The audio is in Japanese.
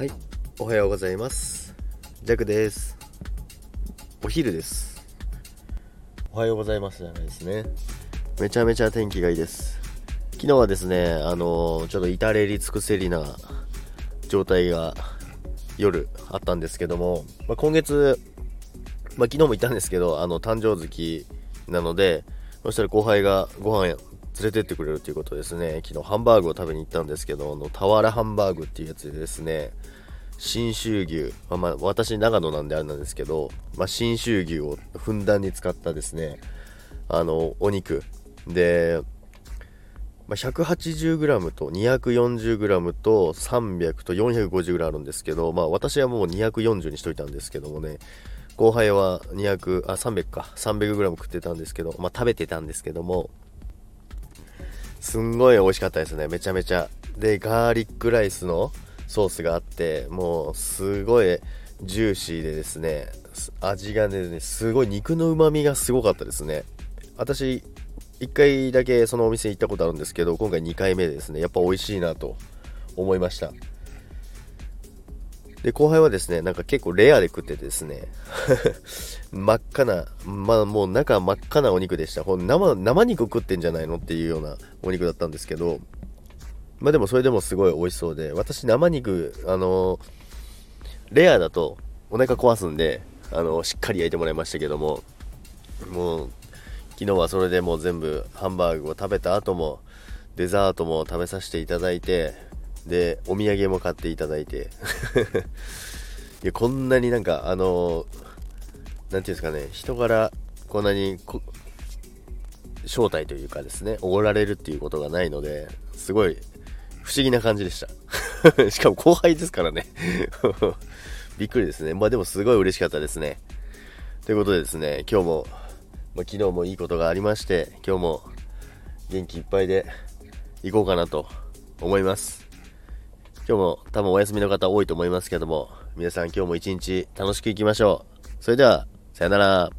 はい、おはようございます。ジャクです。お昼です。おはようございますじゃないですね。めちゃめちゃ天気がいいです。昨日はですね、あのちょっと至れり尽くせりな状態が夜あったんですけども、まあ、今月、まあ、昨日も言ったんですけど、あの、誕生月なので、そしたら後輩がご飯連れてってくれるということですね。昨日ハンバーグを食べに行ったんですけど、あの、俵ハンバーグっていうやつでですね、信州牛、まあ、まあ私長野なんであれなんですけど、まあ、信州牛をふんだんに使ったですね、あの、お肉。で、まあ、180g と 240g と300と 450g あるんですけど、まあ私はもう240にしといたんですけどもね、後輩は200、あ、300か、300g 食ってたんですけど、まあ食べてたんですけども、すんごい美味しかったですね、めちゃめちゃ。で、ガーリックライスのソースがあって、もうすごいジューシーでですね、味がね、すごい肉の旨味がすごかったですね。私、1回だけそのお店行ったことあるんですけど今回2回目でですねやっぱ美味しいなと思いましたで後輩はですねなんか結構レアで食っててですね真っ赤なまあもう中真っ赤なお肉でした。ほん生生肉食ってんじゃないのっていうようなお肉だったんですけど。まあでもそれでもすごい美味しそうで。私生肉あのレアだとお腹壊すんであのしっかり焼いてもらいましたけども。もう昨日はそれでもう全部ハンバーグを食べた後もデザートも食べさせていただいてでお土産も買っていただいて。いやこんなになんかあの何ていうんですかね人からこんなに招待というかですねおごられるっていうことがないのですごい不思議な感じでした。しかも後輩ですからね。びっくりですね。まあでもすごい嬉しかったですね。ということでですね今日もまあ、昨日もいいことがありまして今日も元気いっぱいで行こうかなと思います。今日も多分お休みの方多いと思いますけども皆さん今日も一日楽しくいきましょう。それではさよなら